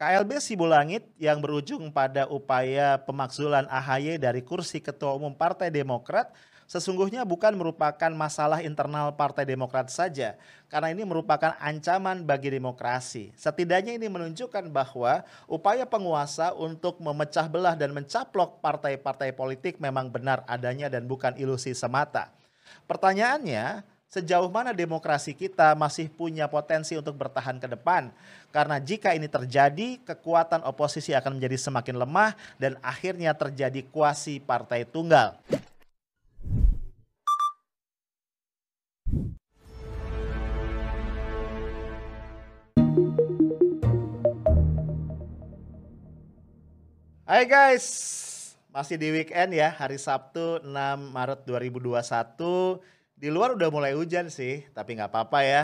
KLB Sibulangit yang berujung pada upaya pemakzulan AHY dari kursi Ketua Umum Partai Demokrat sesungguhnya bukan merupakan masalah internal Partai Demokrat saja, karena ini merupakan ancaman bagi demokrasi. Setidaknya ini menunjukkan bahwa upaya penguasa untuk memecah belah dan mencaplok partai-partai politik memang benar adanya dan bukan ilusi semata. Pertanyaannya, sejauh mana demokrasi kita masih punya potensi untuk bertahan ke depan. Karena jika ini terjadi, kekuatan oposisi akan menjadi semakin lemah dan akhirnya terjadi kuasi partai tunggal. Hai guys, masih di weekend ya, hari Sabtu 6 Maret 2021 di luar udah mulai hujan sih, tapi nggak apa-apa ya.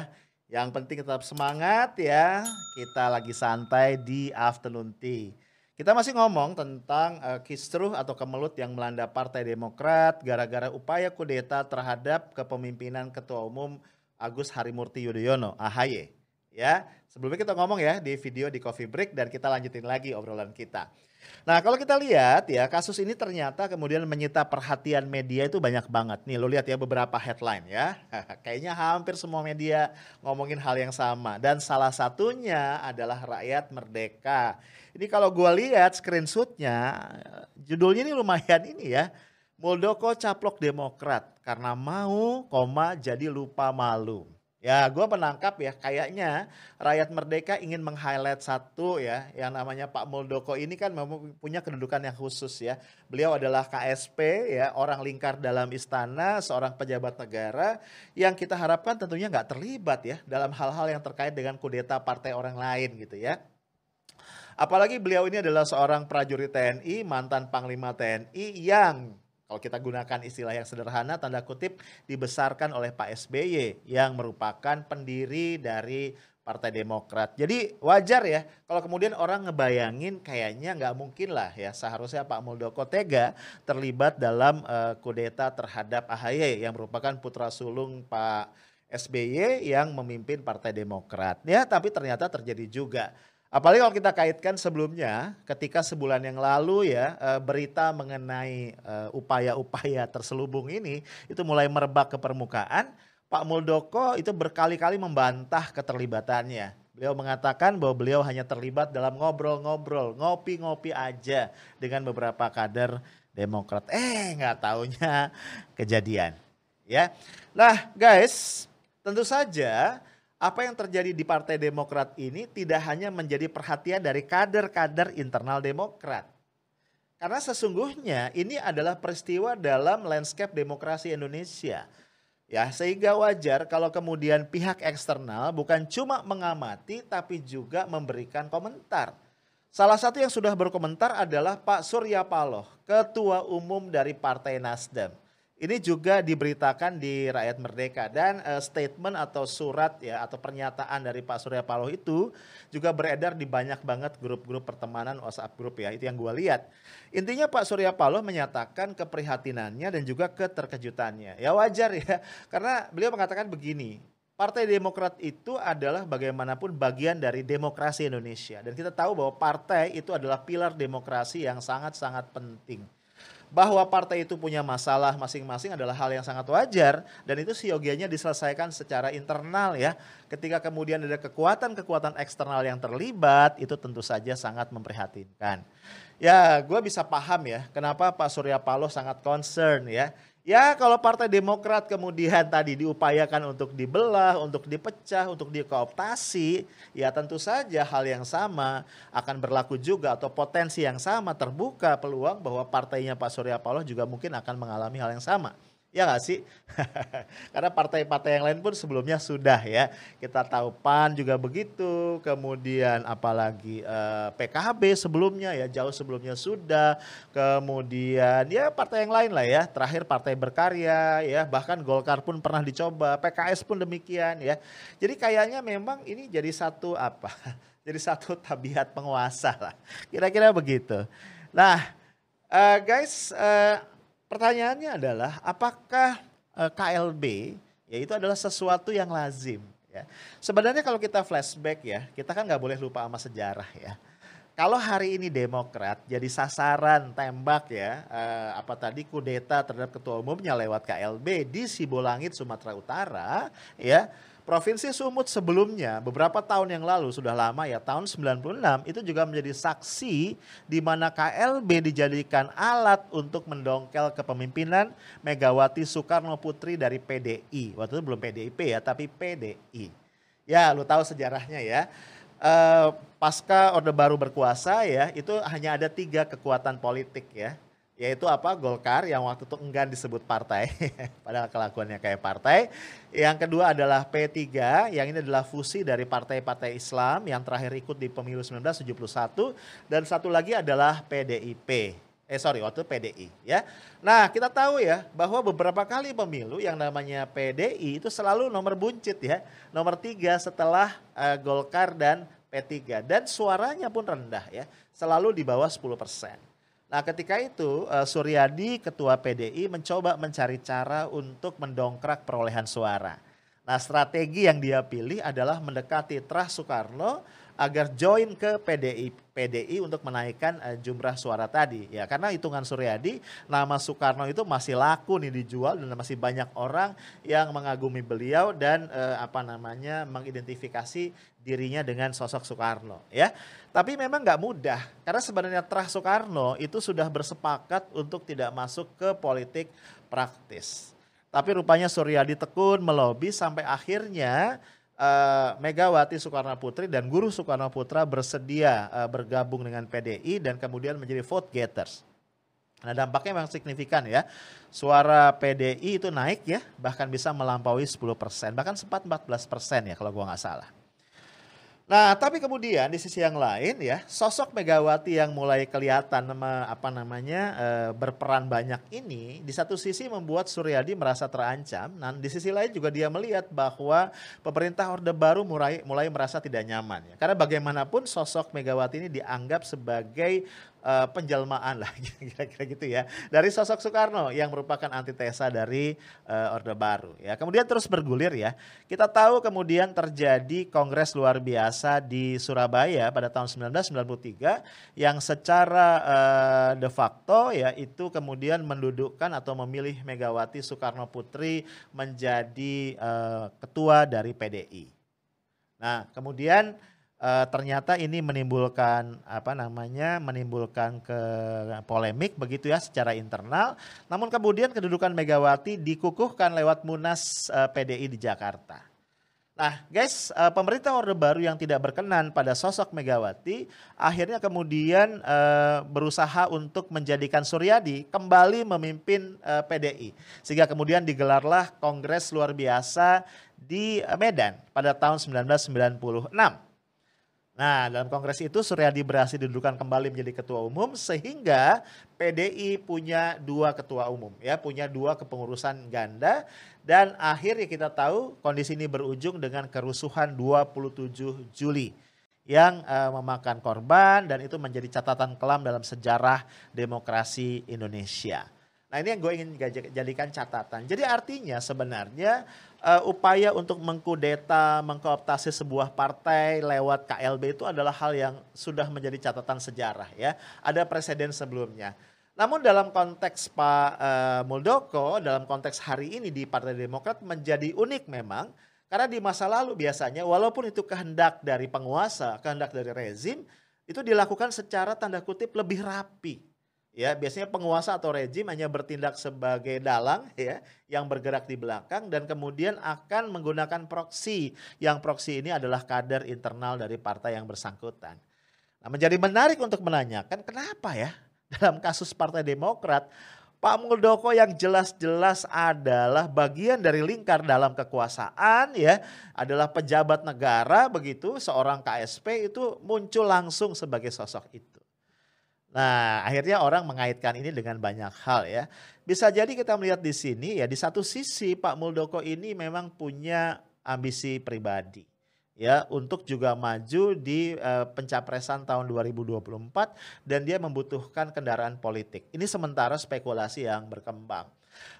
Yang penting tetap semangat ya. Kita lagi santai di afternoon tea. Kita masih ngomong tentang uh, kisruh atau kemelut yang melanda Partai Demokrat gara-gara upaya kudeta terhadap kepemimpinan Ketua Umum Agus Harimurti Yudhoyono, AHY. Ya, sebelumnya kita ngomong ya di video di Coffee Break dan kita lanjutin lagi obrolan kita. Nah kalau kita lihat ya kasus ini ternyata kemudian menyita perhatian media itu banyak banget. Nih lo lihat ya beberapa headline ya. Kayaknya hampir semua media ngomongin hal yang sama. Dan salah satunya adalah rakyat merdeka. Ini kalau gue lihat screenshotnya judulnya ini lumayan ini ya. Muldoko caplok Demokrat karena mau, koma jadi lupa malu. Ya, gue menangkap ya, kayaknya rakyat merdeka ingin meng-highlight satu ya, yang namanya Pak Muldoko ini kan punya kedudukan yang khusus ya. Beliau adalah KSP ya, orang lingkar dalam istana, seorang pejabat negara yang kita harapkan tentunya nggak terlibat ya dalam hal-hal yang terkait dengan kudeta partai orang lain gitu ya. Apalagi beliau ini adalah seorang prajurit TNI, mantan Panglima TNI yang kalau kita gunakan istilah yang sederhana, tanda kutip dibesarkan oleh Pak SBY yang merupakan pendiri dari Partai Demokrat. Jadi wajar ya kalau kemudian orang ngebayangin kayaknya nggak mungkin lah ya seharusnya Pak Muldoko tega terlibat dalam uh, kudeta terhadap AHY yang merupakan putra sulung Pak SBY yang memimpin Partai Demokrat. Ya tapi ternyata terjadi juga. Apalagi kalau kita kaitkan sebelumnya, ketika sebulan yang lalu ya eh, berita mengenai eh, upaya-upaya terselubung ini itu mulai merebak ke permukaan, Pak Muldoko itu berkali-kali membantah keterlibatannya. Beliau mengatakan bahwa beliau hanya terlibat dalam ngobrol-ngobrol, ngopi-ngopi aja dengan beberapa kader Demokrat. Eh, nggak taunya kejadian. Ya, nah guys, tentu saja apa yang terjadi di Partai Demokrat ini tidak hanya menjadi perhatian dari kader-kader internal Demokrat. Karena sesungguhnya ini adalah peristiwa dalam landscape demokrasi Indonesia. Ya, sehingga wajar kalau kemudian pihak eksternal bukan cuma mengamati tapi juga memberikan komentar. Salah satu yang sudah berkomentar adalah Pak Surya Paloh, Ketua Umum dari Partai Nasdem. Ini juga diberitakan di Rakyat Merdeka. Dan uh, statement atau surat ya atau pernyataan dari Pak Surya Paloh itu juga beredar di banyak banget grup-grup pertemanan WhatsApp grup ya. Itu yang gue lihat. Intinya Pak Surya Paloh menyatakan keprihatinannya dan juga keterkejutannya. Ya wajar ya. Karena beliau mengatakan begini, Partai Demokrat itu adalah bagaimanapun bagian dari demokrasi Indonesia. Dan kita tahu bahwa partai itu adalah pilar demokrasi yang sangat-sangat penting bahwa partai itu punya masalah masing-masing adalah hal yang sangat wajar dan itu siogianya diselesaikan secara internal ya. Ketika kemudian ada kekuatan-kekuatan eksternal yang terlibat itu tentu saja sangat memprihatinkan. Ya, gue bisa paham ya kenapa Pak Surya Paloh sangat concern ya Ya kalau Partai Demokrat kemudian tadi diupayakan untuk dibelah, untuk dipecah, untuk dikooptasi, ya tentu saja hal yang sama akan berlaku juga atau potensi yang sama terbuka peluang bahwa partainya Pak Surya Paloh juga mungkin akan mengalami hal yang sama. Ya nggak sih? Karena partai-partai yang lain pun sebelumnya sudah ya. Kita tahu PAN juga begitu, kemudian apalagi eh, PKB sebelumnya ya jauh sebelumnya sudah, kemudian ya partai yang lain lah ya. Terakhir Partai Berkarya ya, bahkan Golkar pun pernah dicoba, PKS pun demikian ya. Jadi kayaknya memang ini jadi satu apa? Jadi satu tabiat penguasa lah. Kira-kira begitu. Nah, uh, guys, uh, pertanyaannya adalah apakah eh, KLB yaitu adalah sesuatu yang lazim ya. Sebenarnya kalau kita flashback ya, kita kan nggak boleh lupa sama sejarah ya. kalau hari ini Demokrat jadi sasaran tembak ya, eh, apa tadi kudeta terhadap ketua umumnya lewat KLB di Sibolangit Sumatera Utara, ya. Provinsi Sumut sebelumnya beberapa tahun yang lalu sudah lama ya tahun 96 itu juga menjadi saksi di mana KLB dijadikan alat untuk mendongkel kepemimpinan Megawati Soekarno Putri dari PDI. Waktu itu belum PDIP ya tapi PDI. Ya lu tahu sejarahnya ya uh, pasca Orde Baru berkuasa ya, itu hanya ada tiga kekuatan politik ya. Yaitu apa? Golkar yang waktu itu enggan disebut partai, padahal kelakuannya kayak partai. Yang kedua adalah P3, yang ini adalah fusi dari partai-partai Islam yang terakhir ikut di pemilu 1971. Dan satu lagi adalah PDIP, eh sorry waktu PDI ya. Nah kita tahu ya bahwa beberapa kali pemilu yang namanya PDI itu selalu nomor buncit ya, nomor tiga setelah uh, Golkar dan P3 dan suaranya pun rendah ya, selalu di bawah 10 persen. Nah ketika itu uh, Suryadi ketua PDI mencoba mencari cara untuk mendongkrak perolehan suara. Nah strategi yang dia pilih adalah mendekati Trah Soekarno agar join ke PDI PDI untuk menaikkan uh, jumlah suara tadi. Ya karena hitungan Suryadi nama Soekarno itu masih laku nih dijual dan masih banyak orang yang mengagumi beliau dan uh, apa namanya mengidentifikasi dirinya dengan sosok Soekarno. Ya tapi memang nggak mudah karena sebenarnya Trah Soekarno itu sudah bersepakat untuk tidak masuk ke politik praktis. Tapi rupanya Suryadi tekun melobi sampai akhirnya uh, Megawati Soekarno Putri dan Guru Soekarno Putra bersedia uh, bergabung dengan PDI dan kemudian menjadi vote getters. Nah dampaknya memang signifikan ya. Suara PDI itu naik ya, bahkan bisa melampaui 10 persen, bahkan sempat 14 persen ya kalau gua nggak salah. Nah, tapi kemudian di sisi yang lain ya, sosok Megawati yang mulai kelihatan apa namanya e, berperan banyak ini di satu sisi membuat Suryadi merasa terancam, dan di sisi lain juga dia melihat bahwa pemerintah Orde Baru mulai mulai merasa tidak nyaman ya. Karena bagaimanapun sosok Megawati ini dianggap sebagai uh, penjelmaan lah kira-kira gitu ya dari sosok Soekarno yang merupakan antitesa dari uh, Orde Baru ya. Kemudian terus bergulir ya. Kita tahu kemudian terjadi kongres luar biasa di Surabaya pada tahun 1993 yang secara uh, de facto ya itu kemudian mendudukkan atau memilih Megawati Soekarno Putri menjadi uh, ketua dari PDI. Nah, kemudian uh, ternyata ini menimbulkan apa namanya menimbulkan ke polemik begitu ya secara internal. Namun kemudian kedudukan Megawati dikukuhkan lewat Munas uh, eh, PDI di Jakarta. Nah, guys, uh, pemerintah Orde Baru yang tidak berkenan pada sosok Megawati akhirnya kemudian berusaha untuk menjadikan Suryadi kembali memimpin PDI. Sehingga kemudian digelarlah kongres luar biasa di Medan pada tahun 1996. Nah, dalam kongres itu Suryadi berhasil didudukan kembali menjadi ketua umum sehingga PDI punya dua ketua umum ya, punya dua kepengurusan ganda dan akhirnya kita tahu kondisi ini berujung dengan kerusuhan 27 Juli yang uh, memakan korban dan itu menjadi catatan kelam dalam sejarah demokrasi Indonesia. Nah ini yang gue ingin jadikan catatan. Jadi artinya sebenarnya uh, upaya untuk mengkudeta, mengkooptasi sebuah partai lewat KLB itu adalah hal yang sudah menjadi catatan sejarah ya. Ada presiden sebelumnya. Namun dalam konteks Pak uh, Muldoko, dalam konteks hari ini di Partai Demokrat menjadi unik memang. Karena di masa lalu biasanya walaupun itu kehendak dari penguasa, kehendak dari rezim, itu dilakukan secara tanda kutip lebih rapi ya biasanya penguasa atau rejim hanya bertindak sebagai dalang ya yang bergerak di belakang dan kemudian akan menggunakan proksi yang proksi ini adalah kader internal dari partai yang bersangkutan. Nah, menjadi menarik untuk menanyakan kenapa ya dalam kasus Partai Demokrat Pak Muldoko yang jelas-jelas adalah bagian dari lingkar dalam kekuasaan ya, adalah pejabat negara begitu, seorang KSP itu muncul langsung sebagai sosok itu. Nah, akhirnya orang mengaitkan ini dengan banyak hal ya. Bisa jadi kita melihat di sini ya di satu sisi Pak Muldoko ini memang punya ambisi pribadi ya untuk juga maju di uh, pencapresan tahun 2024 dan dia membutuhkan kendaraan politik. Ini sementara spekulasi yang berkembang.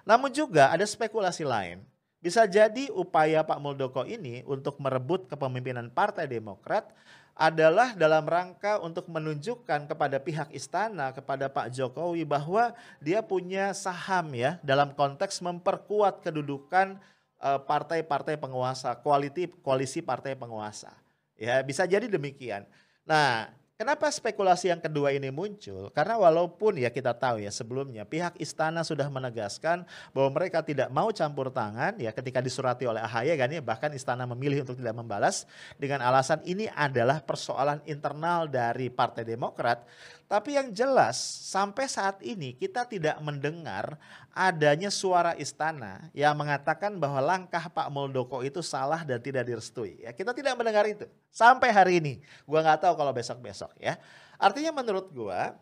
Namun juga ada spekulasi lain. Bisa jadi upaya Pak Muldoko ini untuk merebut kepemimpinan Partai Demokrat adalah dalam rangka untuk menunjukkan kepada pihak istana, kepada Pak Jokowi bahwa dia punya saham ya dalam konteks memperkuat kedudukan eh, partai-partai penguasa, koalisi koalisi partai penguasa. Ya, bisa jadi demikian. Nah, Kenapa spekulasi yang kedua ini muncul? Karena walaupun ya kita tahu ya sebelumnya pihak istana sudah menegaskan bahwa mereka tidak mau campur tangan ya ketika disurati oleh AHY kan ya bahkan istana memilih untuk tidak membalas dengan alasan ini adalah persoalan internal dari Partai Demokrat. Tapi yang jelas sampai saat ini kita tidak mendengar adanya suara istana yang mengatakan bahwa langkah Pak Muldoko itu salah dan tidak direstui. Ya, kita tidak mendengar itu sampai hari ini. Gua nggak tahu kalau besok-besok ya. Artinya menurut gua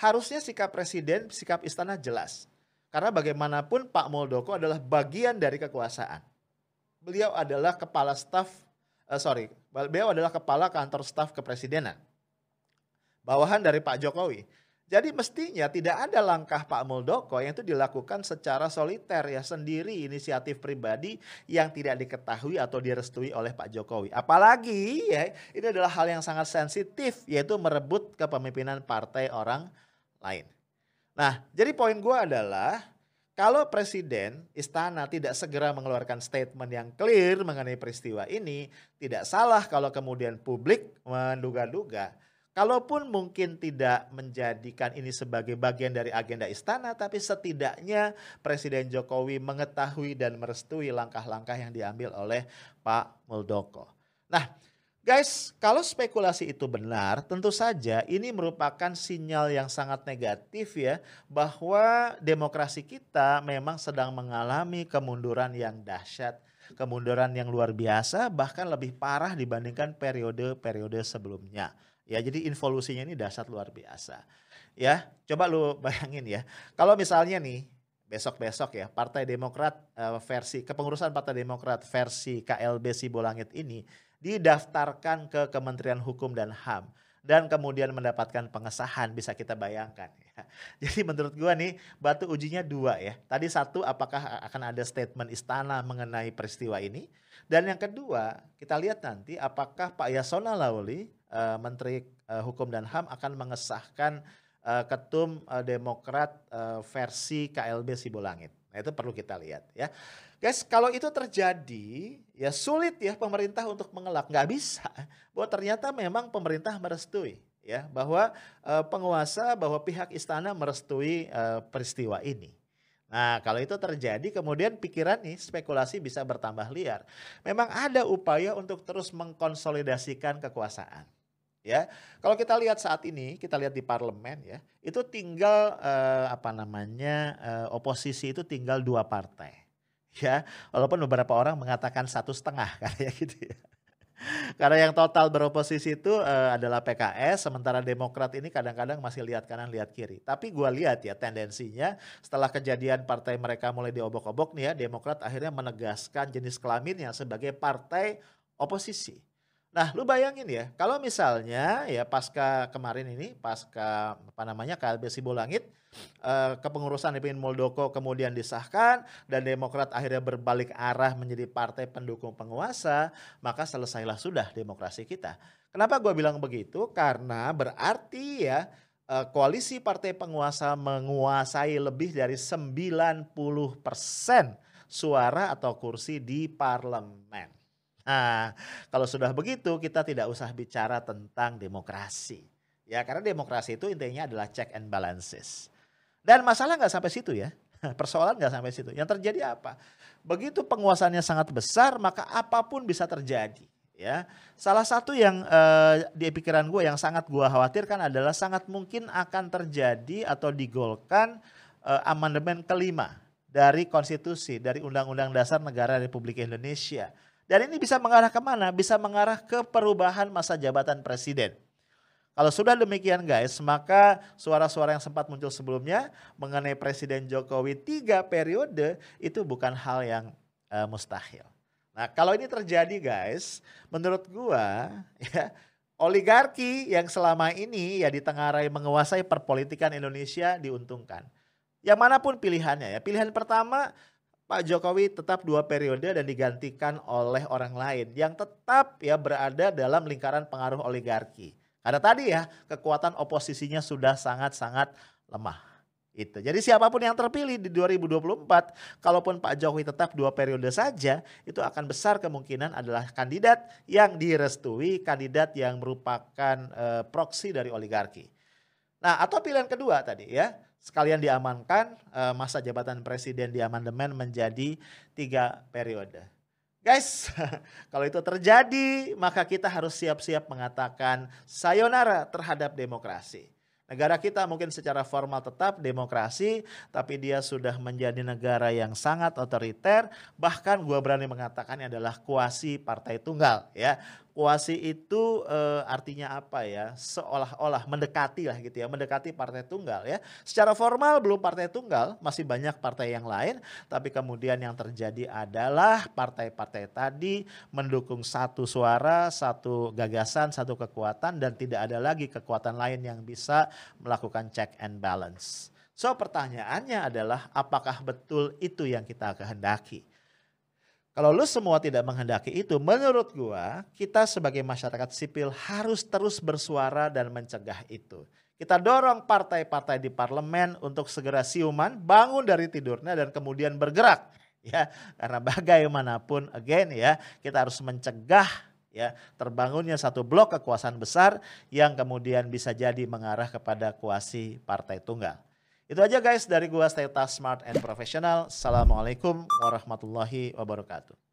harusnya sikap presiden, sikap istana jelas. Karena bagaimanapun Pak Muldoko adalah bagian dari kekuasaan. Beliau adalah kepala staf, uh, sorry, beliau adalah kepala kantor staf kepresidenan bawahan dari Pak Jokowi. Jadi mestinya tidak ada langkah Pak Muldoko yang itu dilakukan secara soliter ya sendiri inisiatif pribadi yang tidak diketahui atau direstui oleh Pak Jokowi. Apalagi ya ini adalah hal yang sangat sensitif yaitu merebut kepemimpinan partai orang lain. Nah jadi poin gue adalah kalau presiden istana tidak segera mengeluarkan statement yang clear mengenai peristiwa ini, tidak salah kalau kemudian publik menduga-duga Kalaupun mungkin tidak menjadikan ini sebagai bagian dari agenda istana, tapi setidaknya Presiden Jokowi mengetahui dan merestui langkah-langkah yang diambil oleh Pak Muldoko. Nah, guys, kalau spekulasi itu benar, tentu saja ini merupakan sinyal yang sangat negatif ya, bahwa demokrasi kita memang sedang mengalami kemunduran yang dahsyat kemunduran yang luar biasa bahkan lebih parah dibandingkan periode-periode sebelumnya. Ya, jadi involusinya ini dasar luar biasa. Ya, coba lu bayangin ya. Kalau misalnya nih besok-besok ya Partai Demokrat uh, versi kepengurusan Partai Demokrat versi KLB Sibolangit ini didaftarkan ke Kementerian Hukum dan HAM dan kemudian mendapatkan pengesahan bisa kita bayangkan ya. Jadi menurut gua nih batu ujinya dua ya. Tadi satu apakah akan ada statement istana mengenai peristiwa ini dan yang kedua kita lihat nanti apakah Pak Yasona Lawli uh, Menteri uh, Hukum dan HAM akan mengesahkan uh, ketum uh, Demokrat uh, versi KLB Sibolangit. Nah, itu perlu kita lihat ya. Guys, kalau itu terjadi, ya sulit ya pemerintah untuk mengelak. Nggak bisa. Bahwa ternyata memang pemerintah merestui ya bahwa uh, penguasa, bahwa pihak istana merestui uh, peristiwa ini. Nah, kalau itu terjadi, kemudian pikiran nih spekulasi bisa bertambah liar. Memang ada upaya untuk terus mengkonsolidasikan kekuasaan ya. Kalau kita lihat saat ini, kita lihat di parlemen ya, itu tinggal eh, apa namanya eh, oposisi itu tinggal dua partai, ya. Walaupun beberapa orang mengatakan satu setengah kayak gitu ya. Karena yang total beroposisi itu uh, adalah PKS, sementara Demokrat ini kadang-kadang masih lihat kanan, lihat kiri. Tapi gue lihat ya tendensinya setelah kejadian partai mereka mulai diobok-obok nih ya, Demokrat akhirnya menegaskan jenis kelaminnya sebagai partai oposisi. Nah, lu bayangin ya, kalau misalnya ya pasca kemarin ini, pasca apa namanya KLB Sibolangit, eh, kepengurusan Ipin Muldoko kemudian disahkan dan Demokrat akhirnya berbalik arah menjadi partai pendukung penguasa, maka selesailah sudah demokrasi kita. Kenapa gue bilang begitu? Karena berarti ya eh, koalisi partai penguasa menguasai lebih dari 90% suara atau kursi di parlemen. Nah, kalau sudah begitu kita tidak usah bicara tentang demokrasi. Ya, karena demokrasi itu intinya adalah check and balances. Dan masalah nggak sampai situ ya. Persoalan nggak sampai situ. Yang terjadi apa? Begitu penguasaannya sangat besar, maka apa pun bisa terjadi. Ya, salah satu yang uh, di pikiran gue yang sangat gue khawatirkan adalah sangat mungkin akan terjadi atau digolkan uh, amandemen kelima dari konstitusi dari Undang-Undang Dasar Negara Republik Indonesia dan ini bisa mengarah ke mana? Bisa mengarah ke perubahan masa jabatan presiden. Kalau sudah demikian guys, maka suara-suara yang sempat muncul sebelumnya mengenai Presiden Jokowi tiga periode itu bukan hal yang uh, mustahil. Nah kalau ini terjadi guys, menurut gua ya oligarki yang selama ini ya ditengarai menguasai perpolitikan Indonesia diuntungkan. Yang mana pun pilihannya ya. Pilihan pertama Pak Jokowi tetap dua periode dan digantikan oleh orang lain yang tetap ya berada dalam lingkaran pengaruh oligarki. Karena tadi ya kekuatan oposisinya sudah sangat-sangat lemah. Itu. Jadi siapa pun yang terpilih di 2024, kalaupun Pak Jokowi tetap dua periode saja, itu akan besar kemungkinan adalah kandidat yang direstui, kandidat yang merupakan uh, proksi dari oligarki. Nah, atau pilihan kedua tadi ya, sekalian diamankan uh, masa jabatan presiden di amandemen menjadi tiga periode. Guys, kalau itu terjadi, maka kita harus siap-siap mengatakan sayonara terhadap demokrasi. Negara kita mungkin secara formal tetap demokrasi, tapi dia sudah menjadi negara yang sangat otoriter. Bahkan gue berani mengatakan adalah kuasi partai tunggal. Ya, Kuasi itu e, artinya apa ya? Seolah-olah mendekati lah gitu ya, mendekati partai tunggal ya. Secara formal belum partai tunggal, masih banyak partai yang lain, tapi kemudian yang terjadi adalah partai-partai tadi mendukung satu suara, satu gagasan, satu kekuatan dan tidak ada lagi kekuatan lain yang bisa melakukan check and balance. So pertanyaannya adalah apakah betul itu yang kita kehendaki? Kalau lu semua tidak menghendaki itu, menurut gua kita sebagai masyarakat sipil harus terus bersuara dan mencegah itu. Kita dorong partai-partai di parlemen untuk segera siuman, bangun dari tidurnya dan kemudian bergerak. Ya, karena bagaimanapun again ya, kita harus mencegah ya terbangunnya satu blok kekuasaan besar yang kemudian bisa jadi mengarah kepada kuasi partai tunggal. Itu aja guys dari gua Stay Smart and Professional. Assalamualaikum warahmatullahi wabarakatuh.